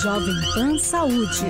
Jovem Pan Saúde.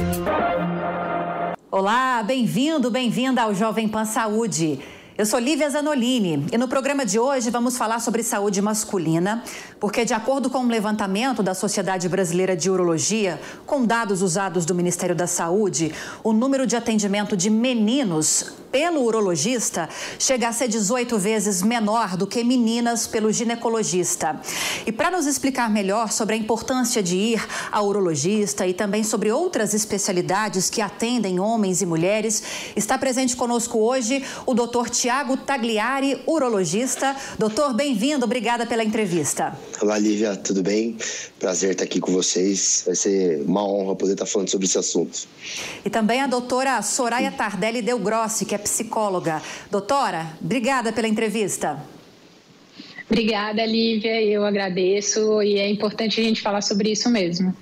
Olá, bem-vindo, bem-vinda ao Jovem Pan Saúde. Eu sou Lívia Zanolini e no programa de hoje vamos falar sobre saúde masculina, porque, de acordo com um levantamento da Sociedade Brasileira de Urologia, com dados usados do Ministério da Saúde, o número de atendimento de meninos pelo urologista chega a ser 18 vezes menor do que meninas pelo ginecologista. E para nos explicar melhor sobre a importância de ir ao urologista e também sobre outras especialidades que atendem homens e mulheres, está presente conosco hoje o doutor Tiago Tagliari, urologista. Doutor, bem-vindo, obrigada pela entrevista. Olá, Lívia, tudo bem? Prazer estar aqui com vocês. Vai ser uma honra poder estar falando sobre esse assunto. E também a doutora Soraya Tardelli Del Grossi, que é psicóloga. Doutora, obrigada pela entrevista. Obrigada, Lívia. Eu agradeço e é importante a gente falar sobre isso mesmo.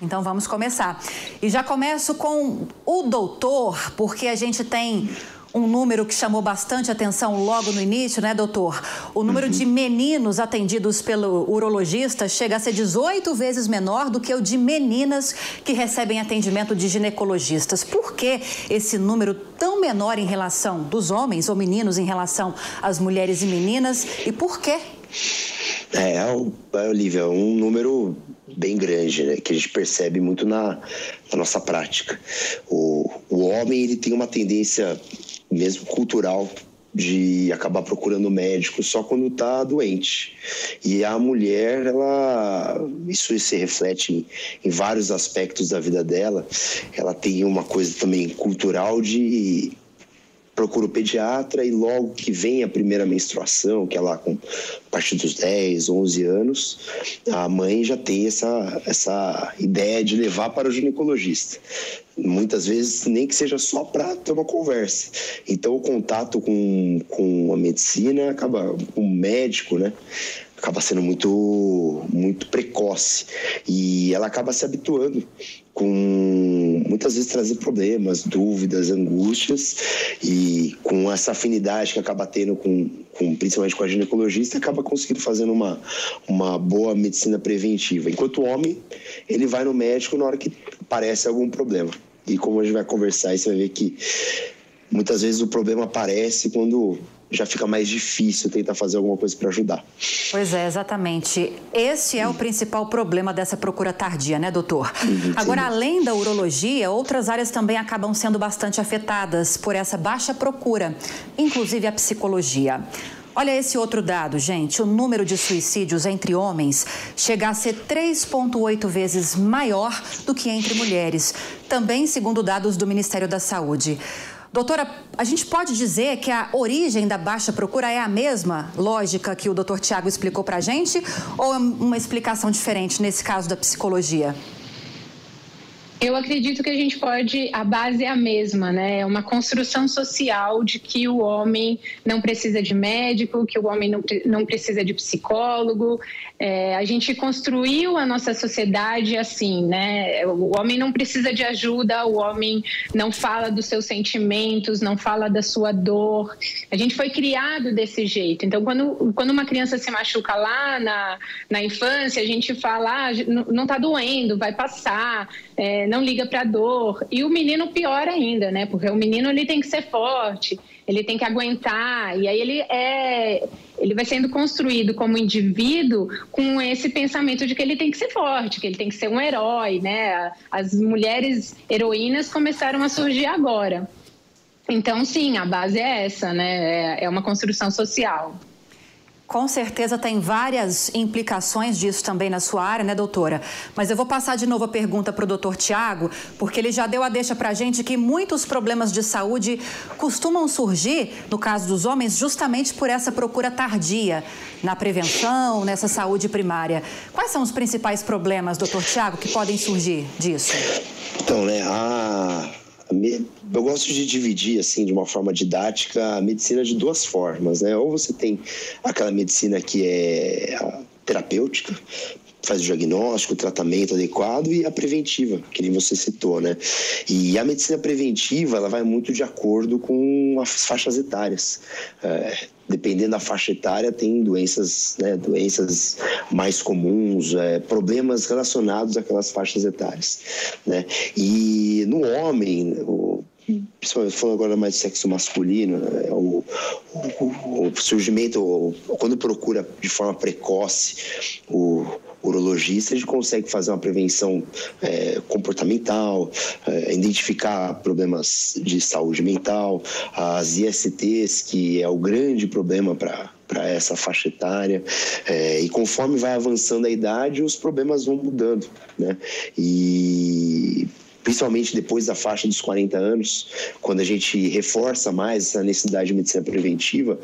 Então vamos começar. E já começo com o doutor, porque a gente tem um número que chamou bastante atenção logo no início, né, doutor? O número uhum. de meninos atendidos pelo urologista chega a ser 18 vezes menor do que o de meninas que recebem atendimento de ginecologistas. Por que esse número tão menor em relação dos homens ou meninos em relação às mulheres e meninas? E por quê? É, Olivia, é um número bem grande, né, que a gente percebe muito na, na nossa prática. O, o homem ele tem uma tendência mesmo cultural, de acabar procurando médico só quando está doente. E a mulher, ela isso se reflete em, em, vários aspectos da vida dela. Ela tem uma coisa também cultural de procura o pediatra e logo que vem a primeira menstruação, que é lá com a partir dos 10, 11 anos, a mãe já tem essa, essa ideia de levar para o ginecologista muitas vezes nem que seja só para ter uma conversa. Então o contato com, com a medicina acaba com o médico, né? Acaba sendo muito muito precoce e ela acaba se habituando com muitas vezes trazer problemas, dúvidas, angústias e com essa afinidade que acaba tendo com, com principalmente com a ginecologista acaba conseguindo fazer uma uma boa medicina preventiva. Enquanto o homem ele vai no médico na hora que aparece algum problema. E como a gente vai conversar, você vai ver que muitas vezes o problema aparece quando já fica mais difícil tentar fazer alguma coisa para ajudar. Pois é, exatamente. Esse é o principal problema dessa procura tardia, né, doutor? Uhum, Agora, além da urologia, outras áreas também acabam sendo bastante afetadas por essa baixa procura, inclusive a psicologia. Olha esse outro dado, gente. O número de suicídios entre homens chega a ser 3,8 vezes maior do que entre mulheres, também segundo dados do Ministério da Saúde. Doutora, a gente pode dizer que a origem da baixa procura é a mesma lógica que o doutor Tiago explicou para a gente ou é uma explicação diferente nesse caso da psicologia? Eu acredito que a gente pode, a base é a mesma, né? É uma construção social de que o homem não precisa de médico, que o homem não, não precisa de psicólogo. É, a gente construiu a nossa sociedade assim, né? O homem não precisa de ajuda, o homem não fala dos seus sentimentos, não fala da sua dor. A gente foi criado desse jeito. Então, quando, quando uma criança se machuca lá na, na infância, a gente fala, ah, não está doendo, vai passar. É, não liga para dor. E o menino pior ainda, né? Porque o menino ele tem que ser forte, ele tem que aguentar. E aí ele é, ele vai sendo construído como indivíduo com esse pensamento de que ele tem que ser forte, que ele tem que ser um herói, né? As mulheres heroínas começaram a surgir agora. Então, sim, a base é essa, né? É, é uma construção social. Com certeza tem várias implicações disso também na sua área, né, doutora? Mas eu vou passar de novo a pergunta para o doutor Tiago, porque ele já deu a deixa para a gente que muitos problemas de saúde costumam surgir, no caso dos homens, justamente por essa procura tardia na prevenção, nessa saúde primária. Quais são os principais problemas, doutor Tiago, que podem surgir disso? Então, né, a eu gosto de dividir assim de uma forma didática a medicina de duas formas, né? Ou você tem aquela medicina que é terapêutica, faz o diagnóstico, o tratamento adequado e a preventiva, que nem você citou, né? E a medicina preventiva, ela vai muito de acordo com as faixas etárias. É, dependendo da faixa etária, tem doenças, né, doenças mais comuns, é, problemas relacionados àquelas faixas etárias. Né? E no homem, o, principalmente falando agora mais de sexo masculino, né, o, o, o, surgimento, quando procura de forma precoce o urologista, a gente consegue fazer uma prevenção é, comportamental, é, identificar problemas de saúde mental, as ISTs, que é o grande problema para para essa faixa etária. É, e conforme vai avançando a idade, os problemas vão mudando. Né? E principalmente depois da faixa dos 40 anos, quando a gente reforça mais essa necessidade de medicina preventiva,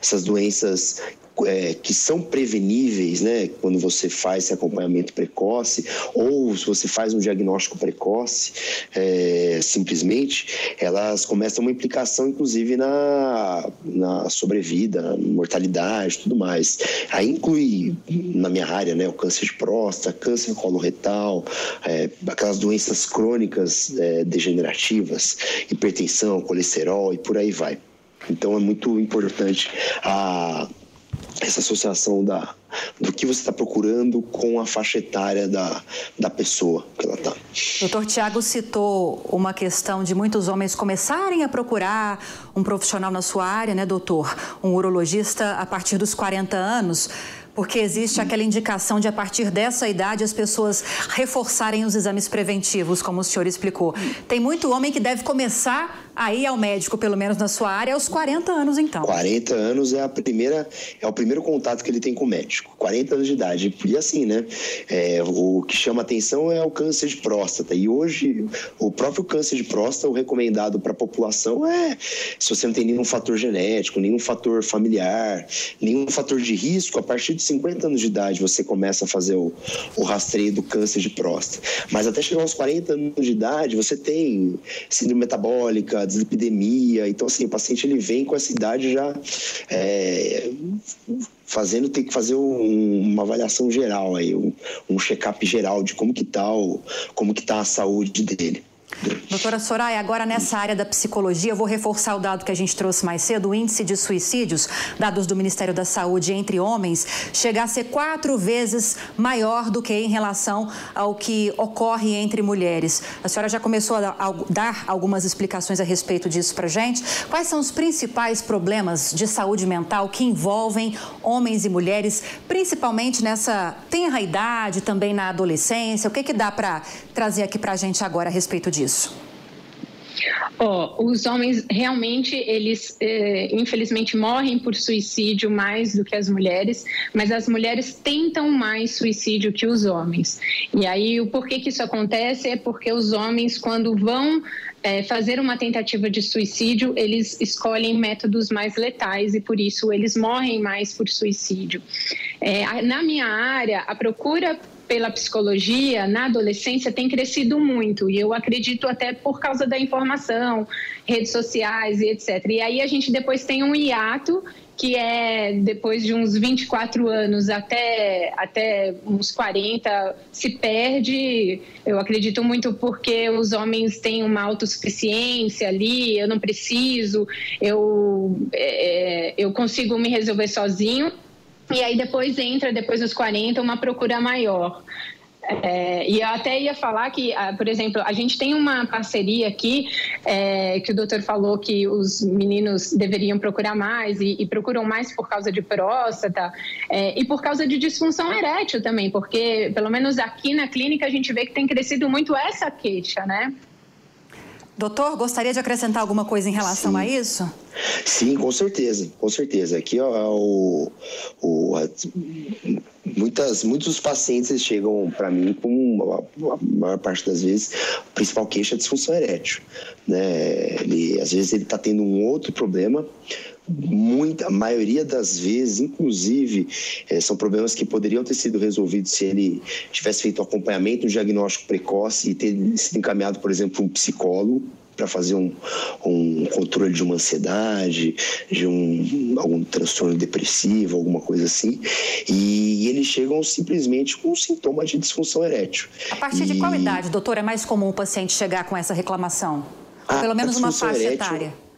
essas doenças é, que são preveníveis, né, quando você faz esse acompanhamento precoce, ou se você faz um diagnóstico precoce, é, simplesmente, elas começam uma implicação, inclusive, na, na sobrevida, mortalidade tudo mais. Aí inclui, na minha área, né, o câncer de próstata, câncer coloretal, é, aquelas doenças crônicas é, degenerativas, hipertensão, colesterol e por aí vai. Então é muito importante a essa associação da, do que você está procurando com a faixa etária da, da pessoa que ela está. Doutor Tiago citou uma questão de muitos homens começarem a procurar um profissional na sua área, né, doutor? Um urologista a partir dos 40 anos porque existe aquela indicação de a partir dessa idade as pessoas reforçarem os exames preventivos, como o senhor explicou. Tem muito homem que deve começar a ir ao médico, pelo menos na sua área, aos 40 anos, então. 40 anos é a primeira, é o primeiro contato que ele tem com o médico. 40 anos de idade. E assim, né? É, o que chama atenção é o câncer de próstata. E hoje, o próprio câncer de próstata, o recomendado para a população é se você não tem nenhum fator genético, nenhum fator familiar, nenhum fator de risco, a partir de 50 anos de idade você começa a fazer o, o rastreio do câncer de próstata. Mas até chegar aos 40 anos de idade, você tem síndrome metabólica, dislipidemia. Então, assim, o paciente ele vem com essa idade já é, fazendo, tem que fazer um, uma avaliação geral aí, um, um check-up geral de como que tá o, como que tá a saúde dele. Doutora Soraya, agora nessa área da psicologia, eu vou reforçar o dado que a gente trouxe mais cedo: o índice de suicídios, dados do Ministério da Saúde entre homens, chega a ser quatro vezes maior do que em relação ao que ocorre entre mulheres. A senhora já começou a dar algumas explicações a respeito disso para gente. Quais são os principais problemas de saúde mental que envolvem homens e mulheres, principalmente nessa tenra idade, também na adolescência? O que, que dá para trazer aqui para a gente agora a respeito disso? Isso? Oh, os homens realmente, eles eh, infelizmente morrem por suicídio mais do que as mulheres, mas as mulheres tentam mais suicídio que os homens. E aí, o porquê que isso acontece é porque os homens, quando vão é, fazer uma tentativa de suicídio, eles escolhem métodos mais letais e por isso eles morrem mais por suicídio. É, na minha área, a procura pela psicologia na adolescência tem crescido muito e eu acredito até por causa da informação, redes sociais e etc. E aí a gente depois tem um hiato que é depois de uns 24 anos até, até uns 40, se perde. Eu acredito muito porque os homens têm uma autossuficiência ali, eu não preciso, eu, é, eu consigo me resolver sozinho. E aí depois entra, depois dos 40, uma procura maior. É, e eu até ia falar que, ah, por exemplo, a gente tem uma parceria aqui é, que o doutor falou que os meninos deveriam procurar mais e, e procuram mais por causa de próstata é, e por causa de disfunção erétil também, porque pelo menos aqui na clínica a gente vê que tem crescido muito essa queixa, né? Doutor, gostaria de acrescentar alguma coisa em relação Sim. a isso? Sim, com certeza, com certeza. Aqui ó, o, o a, muitas, muitos pacientes chegam para mim com a, a, maior parte das vezes a principal queixa é disfunção erétil, né? Ele às vezes ele está tendo um outro problema muita a maioria das vezes, inclusive, é, são problemas que poderiam ter sido resolvidos se ele tivesse feito acompanhamento, um diagnóstico precoce e ter sido encaminhado, por exemplo, um psicólogo para fazer um, um controle de uma ansiedade, de um algum transtorno depressivo, alguma coisa assim. E, e eles chegam simplesmente com sintoma de disfunção erétil. A partir e... de qual idade, doutor, é mais comum o paciente chegar com essa reclamação? Ou pelo menos uma faixa erétil, etária?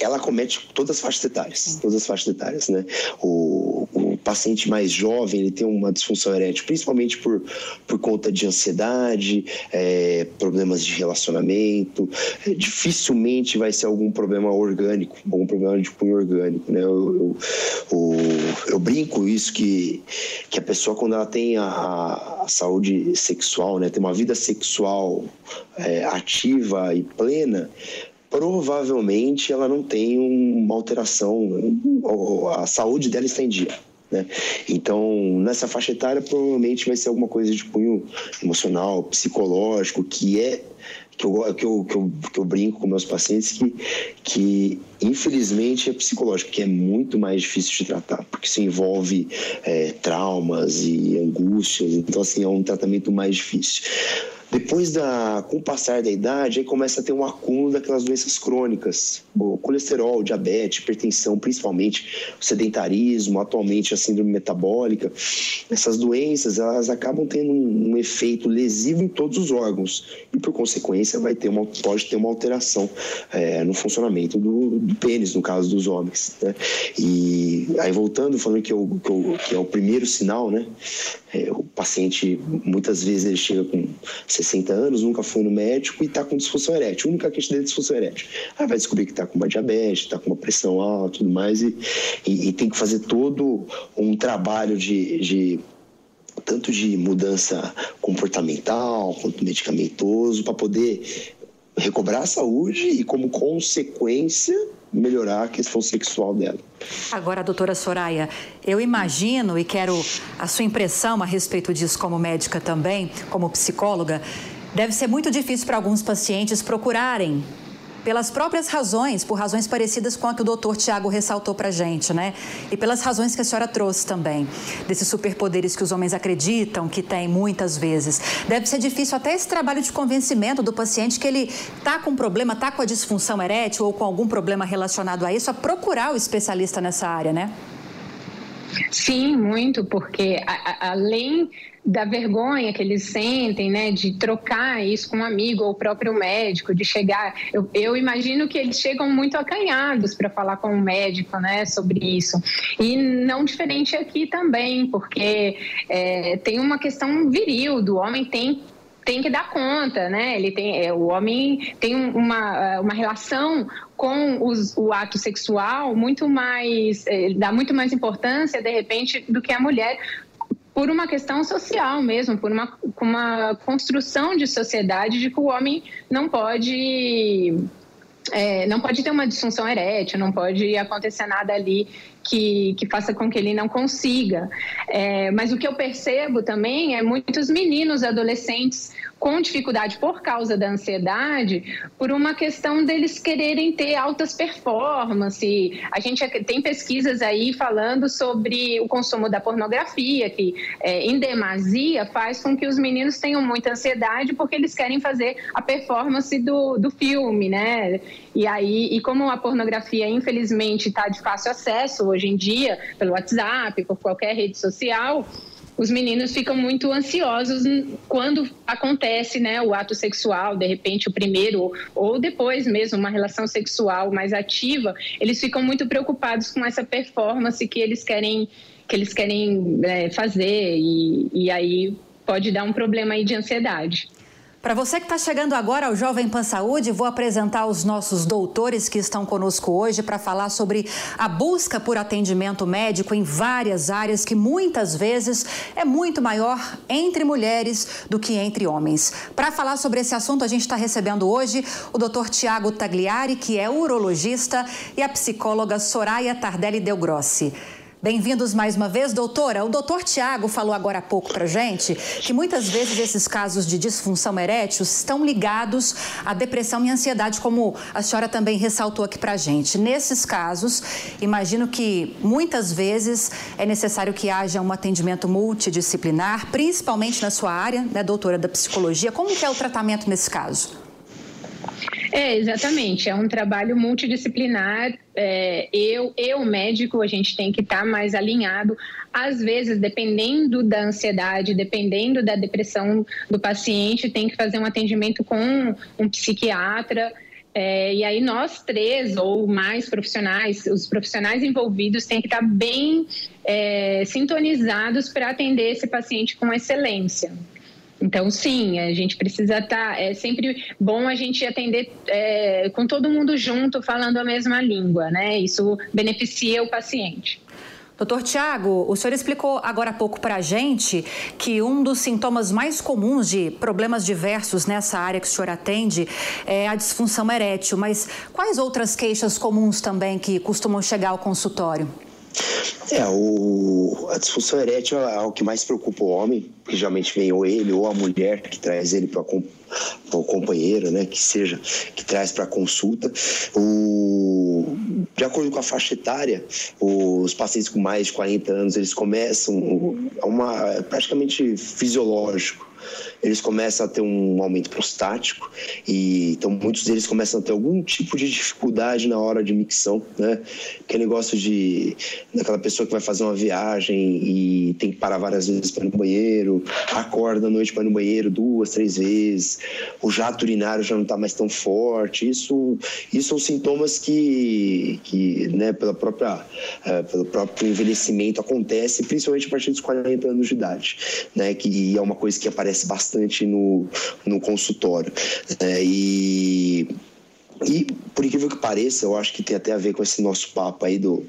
Ela comete todas as faixas etárias, todas as faixas etárias, né? O, o paciente mais jovem, ele tem uma disfunção erétil, principalmente por, por conta de ansiedade, é, problemas de relacionamento, é, dificilmente vai ser algum problema orgânico, algum problema de cunho orgânico, né? Eu, eu, eu, brinco isso que, que a pessoa, quando ela tem a, a saúde sexual, né? Tem uma vida sexual é, ativa e plena, provavelmente ela não tem uma alteração, a saúde dela está em dia. Né? Então, nessa faixa etária, provavelmente vai ser alguma coisa de cunho emocional, psicológico, que é que eu, que eu, que eu, que eu brinco com meus pacientes que, que infelizmente é psicológico, que é muito mais difícil de tratar, porque isso envolve é, traumas e angústias, então assim é um tratamento mais difícil. Depois da, com o passar da idade, aí começa a ter um acúmulo daquelas doenças crônicas, o colesterol, diabetes, hipertensão, principalmente o sedentarismo, atualmente a síndrome metabólica. Essas doenças, elas acabam tendo um, um efeito lesivo em todos os órgãos e, por consequência, vai ter uma, pode ter uma alteração é, no funcionamento do, do, pênis, no caso dos homens. Né? E aí, voltando, falando que, eu, que, eu, que é o primeiro sinal, né? É, o paciente, muitas vezes, ele chega com 60 anos, nunca foi no médico e está com disfunção erétil. A única queixa dele é disfunção erétil. Aí vai descobrir que está com uma diabetes, está com uma pressão alta e tudo mais, e, e, e, tem que fazer todo um trabalho de, de tanto de mudança comportamental quanto medicamentoso para poder recobrar a saúde e como consequência melhorar a questão sexual dela. Agora, doutora Soraya, eu imagino e quero a sua impressão a respeito disso como médica também, como psicóloga, deve ser muito difícil para alguns pacientes procurarem pelas próprias razões, por razões parecidas com a que o doutor Tiago ressaltou para gente, né? E pelas razões que a senhora trouxe também, desses superpoderes que os homens acreditam que têm muitas vezes. Deve ser difícil até esse trabalho de convencimento do paciente que ele está com um problema, está com a disfunção erétil ou com algum problema relacionado a isso, a procurar o especialista nessa área, né? Sim, muito, porque a, a, além da vergonha que eles sentem, né, de trocar isso com um amigo ou o próprio médico, de chegar. Eu, eu imagino que eles chegam muito acanhados para falar com o médico, né, sobre isso. E não diferente aqui também, porque é, tem uma questão viril do homem tem tem que dar conta, né? Ele tem, é, o homem tem uma, uma relação com os, o ato sexual muito mais, é, dá muito mais importância de repente do que a mulher, por uma questão social mesmo, por uma, uma construção de sociedade de que o homem não pode é, não pode ter uma disfunção erétil, não pode acontecer nada ali que, que faça com que ele não consiga. É, mas o que eu percebo também é muitos meninos, adolescentes com dificuldade por causa da ansiedade, por uma questão deles quererem ter altas performances. A gente tem pesquisas aí falando sobre o consumo da pornografia, que é, em demasia faz com que os meninos tenham muita ansiedade porque eles querem fazer a performance do, do filme, né? E aí, e como a pornografia, infelizmente, está de fácil acesso hoje em dia, pelo WhatsApp, por qualquer rede social, os meninos ficam muito ansiosos quando acontece né, o ato sexual, de repente o primeiro, ou depois mesmo uma relação sexual mais ativa, eles ficam muito preocupados com essa performance que eles querem, que eles querem é, fazer, e, e aí pode dar um problema aí de ansiedade. Para você que está chegando agora ao Jovem Pan Saúde, vou apresentar os nossos doutores que estão conosco hoje para falar sobre a busca por atendimento médico em várias áreas que muitas vezes é muito maior entre mulheres do que entre homens. Para falar sobre esse assunto, a gente está recebendo hoje o doutor Tiago Tagliari, que é urologista, e a psicóloga Soraya Tardelli Del Grossi. Bem-vindos mais uma vez, doutora. O doutor Tiago falou agora há pouco para gente que muitas vezes esses casos de disfunção erétil estão ligados à depressão e ansiedade, como a senhora também ressaltou aqui para gente. Nesses casos, imagino que muitas vezes é necessário que haja um atendimento multidisciplinar, principalmente na sua área, né, doutora da psicologia. Como que é o tratamento nesse caso? É, exatamente. É um trabalho multidisciplinar. É, eu, eu, médico, a gente tem que estar tá mais alinhado. Às vezes, dependendo da ansiedade, dependendo da depressão do paciente, tem que fazer um atendimento com um psiquiatra. É, e aí nós três ou mais profissionais, os profissionais envolvidos têm que estar bem é, sintonizados para atender esse paciente com excelência. Então, sim, a gente precisa estar. Tá, é sempre bom a gente atender é, com todo mundo junto, falando a mesma língua, né? Isso beneficia o paciente. Doutor Tiago, o senhor explicou agora há pouco para a gente que um dos sintomas mais comuns de problemas diversos nessa área que o senhor atende é a disfunção erétil, mas quais outras queixas comuns também que costumam chegar ao consultório? É, o, a disfunção erétil é o que mais preocupa o homem, que geralmente vem ou ele ou a mulher que traz ele para o companheiro, né, que seja, que traz para consulta. O, de acordo com a faixa etária, os pacientes com mais de 40 anos, eles começam uma praticamente fisiológico eles começam a ter um aumento prostático e então muitos deles começam a ter algum tipo de dificuldade na hora de micção, né? Que é negócio de daquela pessoa que vai fazer uma viagem e tem que parar várias vezes para ir no banheiro, acorda à noite para ir no banheiro duas, três vezes, o jato urinário já não está mais tão forte. Isso, isso são sintomas que, que né, pela própria, uh, pelo próprio envelhecimento acontece, principalmente a partir dos 40 anos de idade, né? Que é uma coisa que aparece bastante bastante no, no consultório. É, e e, por incrível que pareça, eu acho que tem até a ver com esse nosso papo aí do,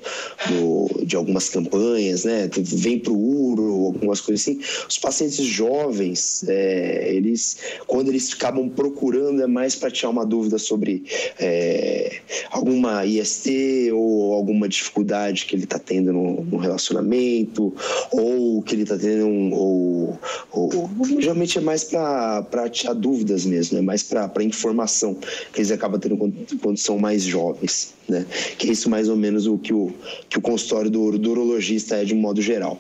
do de algumas campanhas, né? Vem pro URO, algumas coisas assim. Os pacientes jovens, é, eles, quando eles acabam procurando, é mais para tirar uma dúvida sobre é, alguma IST ou alguma dificuldade que ele está tendo no, no, relacionamento, ou que ele está tendo, um, ou, ou, geralmente é mais para tirar dúvidas mesmo, é mais para informação que eles acabam tendo quando são mais jovens, né? Que é isso mais ou menos o que o, que o consultório do, do urologista é de modo geral.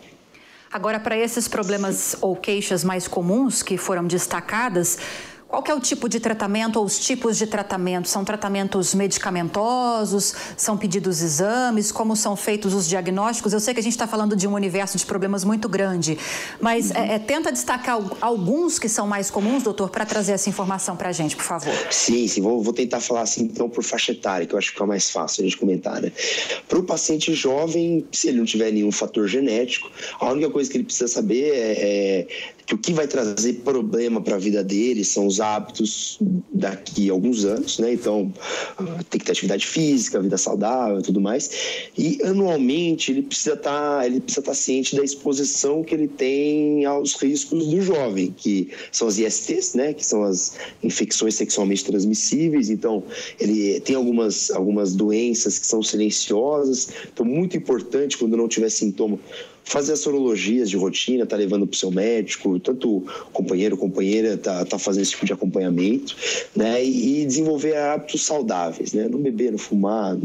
Agora, para esses problemas ou queixas mais comuns que foram destacadas, qual é o tipo de tratamento ou os tipos de tratamento? São tratamentos medicamentosos? São pedidos exames? Como são feitos os diagnósticos? Eu sei que a gente está falando de um universo de problemas muito grande, mas uhum. é, é, tenta destacar alguns que são mais comuns, doutor, para trazer essa informação para a gente, por favor. Sim, sim. Vou, vou, tentar falar assim, então, por faixa etária, que eu acho que é mais fácil a gente comentar, né? Para o paciente jovem, se ele não tiver nenhum fator genético, a única coisa que ele precisa saber é, é que o que vai trazer problema para a vida dele são os hábitos daqui a alguns anos, né? Então, tem que ter atividade física, vida saudável, tudo mais. E anualmente ele precisa estar, tá, ele precisa estar tá ciente da exposição que ele tem aos riscos do jovem, que são as ISTs, né? Que são as infecções sexualmente transmissíveis. Então, ele tem algumas algumas doenças que são silenciosas. Então, muito importante quando não tiver sintoma fazer as sorologias de rotina, tá levando para o seu médico, tanto companheiro companheira tá, tá fazendo esse tipo de acompanhamento, né? E, desenvolver hábitos saudáveis, né? Não beber, não fumar,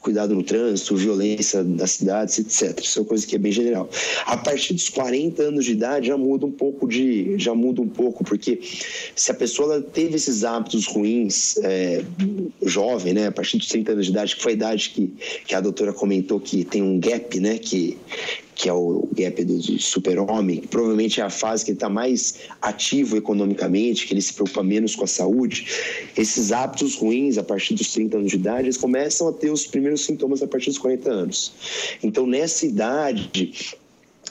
cuidado no trânsito, violência nas cidades, etc. Isso é uma coisa que é bem general. A partir dos 40 anos de idade já muda um pouco de, já muda um pouco, porque se a pessoa teve esses hábitos ruins, é, jovem, né? A partir dos 30 anos de idade, que foi a idade que, que a doutora comentou que tem um gap, né? Que que é o gap do super-homem, que provavelmente é a fase que ele está mais ativo economicamente, que ele se preocupa menos com a saúde, esses hábitos ruins a partir dos 30 anos de idade, eles começam a ter os primeiros sintomas a partir dos 40 anos. Então, nessa idade,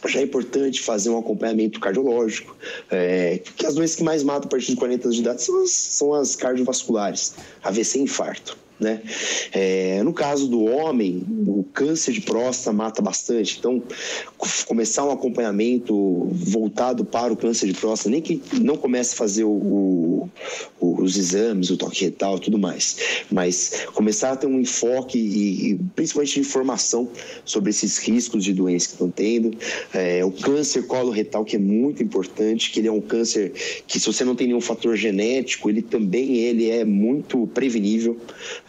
já é importante fazer um acompanhamento cardiológico, é, porque as doenças que mais matam a partir dos 40 anos de idade são as, são as cardiovasculares, AVC e infarto. Né? É, no caso do homem, o câncer de próstata mata bastante, então começar um acompanhamento voltado para o câncer de próstata, nem que não comece a fazer o, o, os exames, o toque retal, tudo mais, mas começar a ter um enfoque e, e principalmente informação sobre esses riscos de doenças que estão tendo, é, o câncer coloretal que é muito importante, que ele é um câncer que se você não tem nenhum fator genético, ele também ele é muito prevenível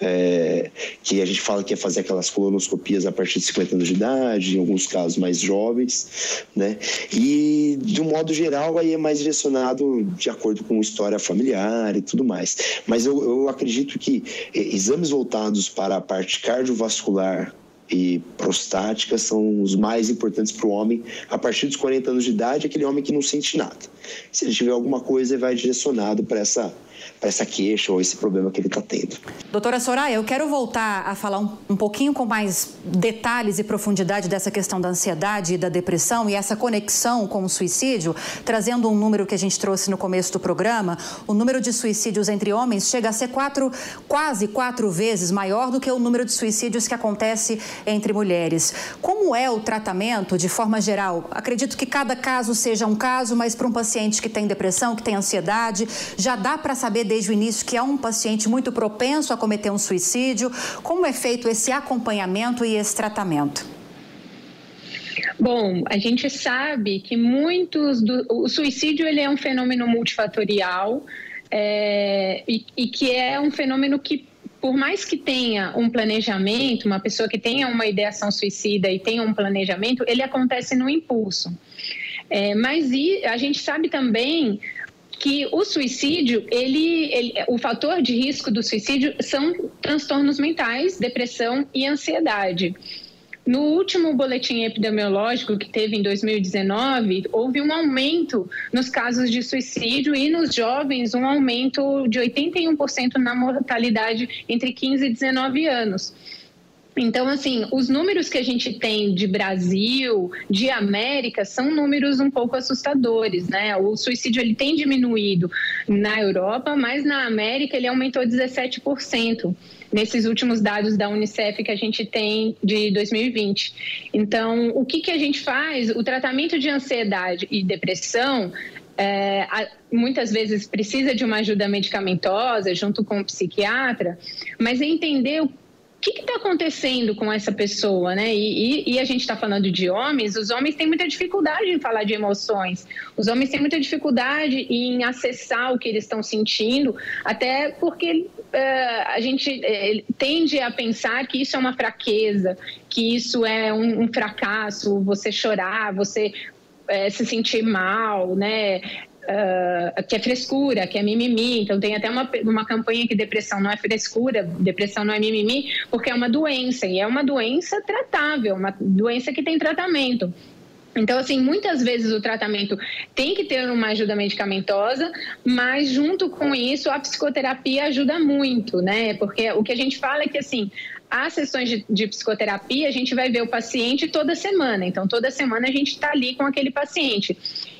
é, que a gente fala que é fazer aquelas colonoscopias a partir de 50 anos de idade, em alguns casos mais jovens, né? E, de um modo geral, aí é mais direcionado de acordo com história familiar e tudo mais. Mas eu, eu acredito que exames voltados para a parte cardiovascular, e prostática são os mais importantes para o homem. A partir dos 40 anos de idade, aquele homem que não sente nada. Se ele tiver alguma coisa, ele vai direcionado para essa para essa queixa ou esse problema que ele está tendo. Doutora Soraya, eu quero voltar a falar um, um, pouquinho com mais detalhes e profundidade dessa questão da ansiedade e da depressão e essa conexão com o suicídio, trazendo um número que a gente trouxe no começo do programa. O número de suicídios entre homens chega a ser quatro, quase quatro vezes maior do que o número de suicídios que acontece entre mulheres. Como é o tratamento de forma geral? Acredito que cada caso seja um caso, mas para um paciente que tem depressão, que tem ansiedade, já dá para saber desde o início que é um paciente muito propenso a cometer um suicídio. Como é feito esse acompanhamento e esse tratamento? Bom, a gente sabe que muitos do, o suicídio ele é um fenômeno multifatorial é, e, e que é um fenômeno que por mais que tenha um planejamento, uma pessoa que tenha uma ideação suicida e tenha um planejamento, ele acontece no impulso. É, mas a gente sabe também que o suicídio, ele, ele, o fator de risco do suicídio são transtornos mentais, depressão e ansiedade. No último boletim epidemiológico que teve em 2019, houve um aumento nos casos de suicídio e nos jovens um aumento de 81% na mortalidade entre 15 e 19 anos. Então, assim, os números que a gente tem de Brasil, de América, são números um pouco assustadores, né? O suicídio ele tem diminuído na Europa, mas na América ele aumentou 17% nesses últimos dados da Unicef que a gente tem de 2020. Então, o que, que a gente faz? O tratamento de ansiedade e depressão é, muitas vezes precisa de uma ajuda medicamentosa junto com o psiquiatra, mas é entender que está acontecendo com essa pessoa, né? E, e, e a gente está falando de homens, os homens têm muita dificuldade em falar de emoções, os homens têm muita dificuldade em acessar o que eles estão sentindo, até porque uh, a gente uh, tende a pensar que isso é uma fraqueza, que isso é um, um fracasso, você chorar, você uh, se sentir mal, né? Uh, que é frescura, que é mimimi. Então, tem até uma, uma campanha que depressão não é frescura, depressão não é mimimi, porque é uma doença, e é uma doença tratável, uma doença que tem tratamento. Então, assim, muitas vezes o tratamento tem que ter uma ajuda medicamentosa, mas junto com isso a psicoterapia ajuda muito, né? Porque o que a gente fala é que, assim, as sessões de, de, psicoterapia, a gente vai ver o paciente toda semana. Então, toda semana a gente está ali com aquele paciente.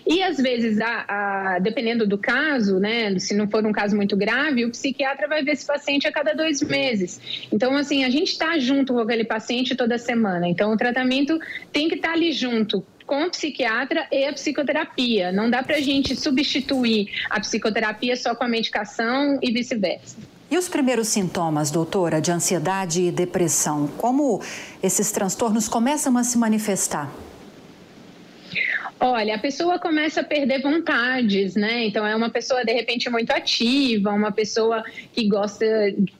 E às vezes, a, a, dependendo do caso, né, se não for um caso muito grave, o psiquiatra vai ver esse paciente a cada dois meses. Então, assim, a gente está junto com aquele paciente toda semana. Então, o tratamento tem que estar tá ali junto com o psiquiatra e a psicoterapia. Não dá para a gente substituir a psicoterapia só com a medicação e vice-versa. E os primeiros sintomas, doutora, de ansiedade e depressão? Como esses transtornos começam a se manifestar? Olha, a pessoa começa a perder vontades, né? Então, é uma pessoa, de repente, muito ativa, uma pessoa que gosta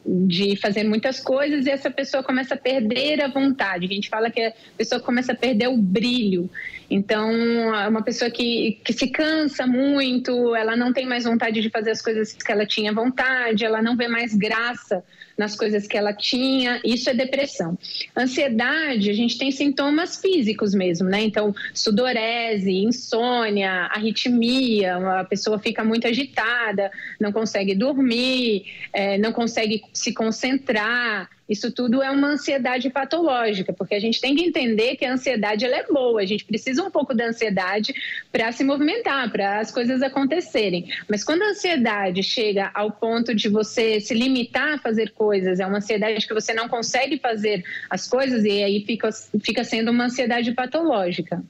de fazer muitas coisas e essa pessoa começa a perder a vontade. A gente fala que a pessoa começa a perder o brilho. Então, é uma pessoa que, que se cansa muito, ela não tem mais vontade de fazer as coisas que ela tinha vontade, ela não vê mais graça nas coisas que ela tinha. Isso é depressão. Ansiedade, a gente tem sintomas físicos mesmo, né? Então, sudorese, insônia, arritmia, a pessoa fica muito agitada, não consegue dormir, é, não consegue se concentrar. Isso tudo é uma ansiedade patológica, porque a gente tem que entender que a ansiedade ela é boa, a gente precisa um pouco da ansiedade para se movimentar, para as coisas acontecerem. Mas quando a ansiedade chega ao ponto de você se limitar a fazer coisas, é uma ansiedade que você não consegue fazer as coisas e aí fica, fica sendo uma ansiedade patológica.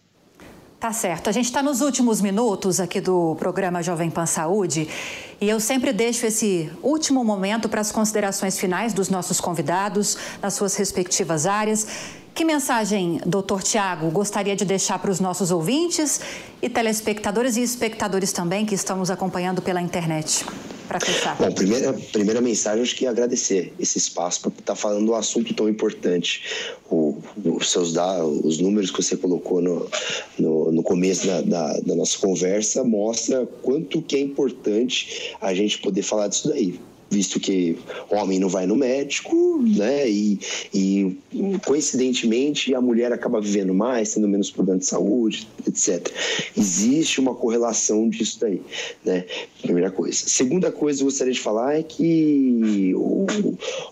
Tá certo. A gente está nos últimos minutos aqui do programa Jovem Pan Saúde e eu sempre deixo esse último momento para as considerações finais dos nossos convidados nas suas respectivas áreas. Que mensagem, doutor Tiago, gostaria de deixar para os nossos ouvintes e telespectadores e espectadores também que estão nos acompanhando pela internet? Para fechar. Bom, primeira, primeira mensagem, acho que é agradecer esse espaço para estar tá falando um assunto tão importante. O, os seus dados, os números que você colocou no, no, no começo da, da, da nossa conversa mostra quanto que é importante a gente poder falar disso daí visto que homem não vai no médico, né? E, e coincidentemente a mulher acaba vivendo mais, tendo menos problema de saúde, etc. Existe uma correlação disso daí, né? Primeira coisa. Segunda coisa que eu gostaria de falar é que o,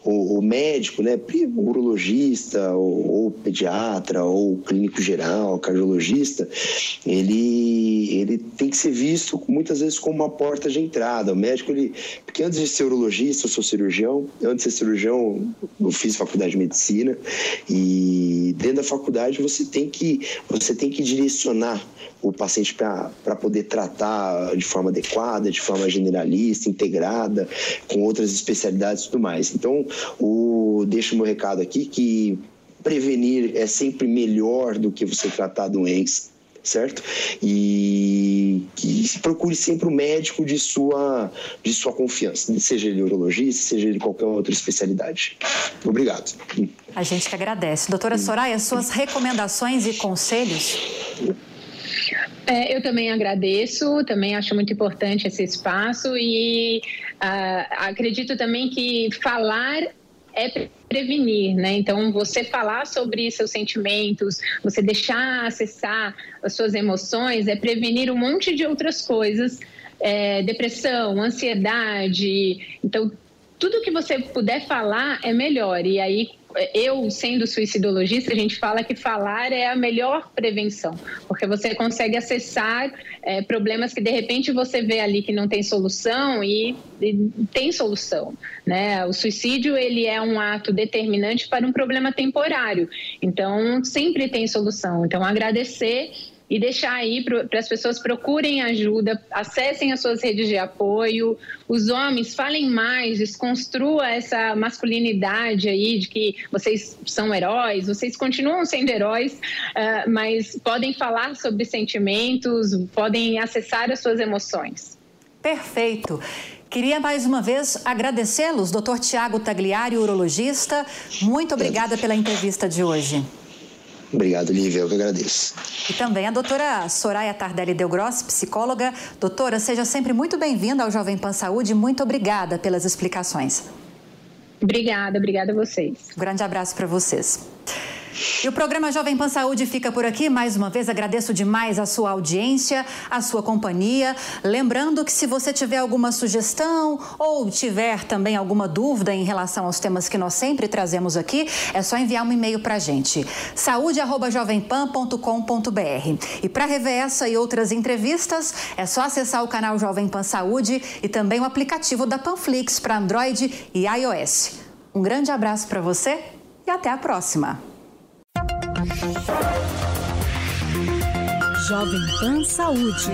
o, o médico, né? O urologista, ou, ou pediatra, ou clínico geral, cardiologista, ele, ele tem que ser visto muitas vezes como uma porta de entrada. O médico, ele, porque antes de ser urologista, eu sou cirurgião, antes de ser cirurgião, eu fiz faculdade de medicina. E dentro da faculdade você tem que, você tem que direcionar o paciente para poder tratar de forma adequada, de forma generalista, integrada, com outras especialidades e tudo mais. Então, o, deixo o meu recado aqui que prevenir é sempre melhor do que você tratar doença certo? E que procure sempre o médico de sua, de sua confiança, seja ele urologista, seja ele qualquer outra especialidade. Obrigado. A gente que agradece. Doutora Soraya, suas recomendações e conselhos? É, eu também agradeço, também acho muito importante esse espaço e uh, acredito também que falar é prevenir, né? Então, você falar sobre seus sentimentos, você deixar acessar as suas emoções, é prevenir um monte de outras coisas, é, depressão, ansiedade. Então, tudo que você puder falar é melhor. E aí, eu, sendo suicidologista, a gente fala que falar é a melhor prevenção, porque você consegue acessar é, problemas que de repente você vê ali que não tem solução e, e, tem solução, né? O suicídio ele é um ato determinante para um problema temporário, então sempre tem solução. Então agradecer e deixar aí para as pessoas procurem ajuda, acessem as suas redes de apoio, os homens falem mais, desconstrua essa masculinidade aí de que vocês são heróis, vocês continuam sendo heróis, uh, mas podem falar sobre sentimentos, podem acessar as suas emoções. Perfeito. Queria mais uma vez agradecê-los, doutor Tiago Tagliari, urologista. Muito obrigada pela entrevista de hoje. Obrigado, Lívia, eu que agradeço. E também a doutora Soraya Tardelli Delgross, psicóloga. Doutora, seja sempre muito bem-vinda ao Jovem Pan Saúde. Muito obrigada pelas explicações. Obrigada, obrigada a vocês. Um grande abraço para vocês. E o programa Jovem Pan Saúde fica por aqui. Mais uma vez agradeço demais a sua audiência, a sua companhia. Lembrando que se você tiver alguma sugestão ou tiver também alguma dúvida em relação aos temas que nós sempre trazemos aqui, é só enviar um e-mail para a gente. saúde@jovempan.com.br. E para rever essa e outras entrevistas, é só acessar o canal Jovem Pan Saúde e também o aplicativo da Panflix para Android e iOS. Um grande abraço para você e até a próxima. Jovem Pan Saúde.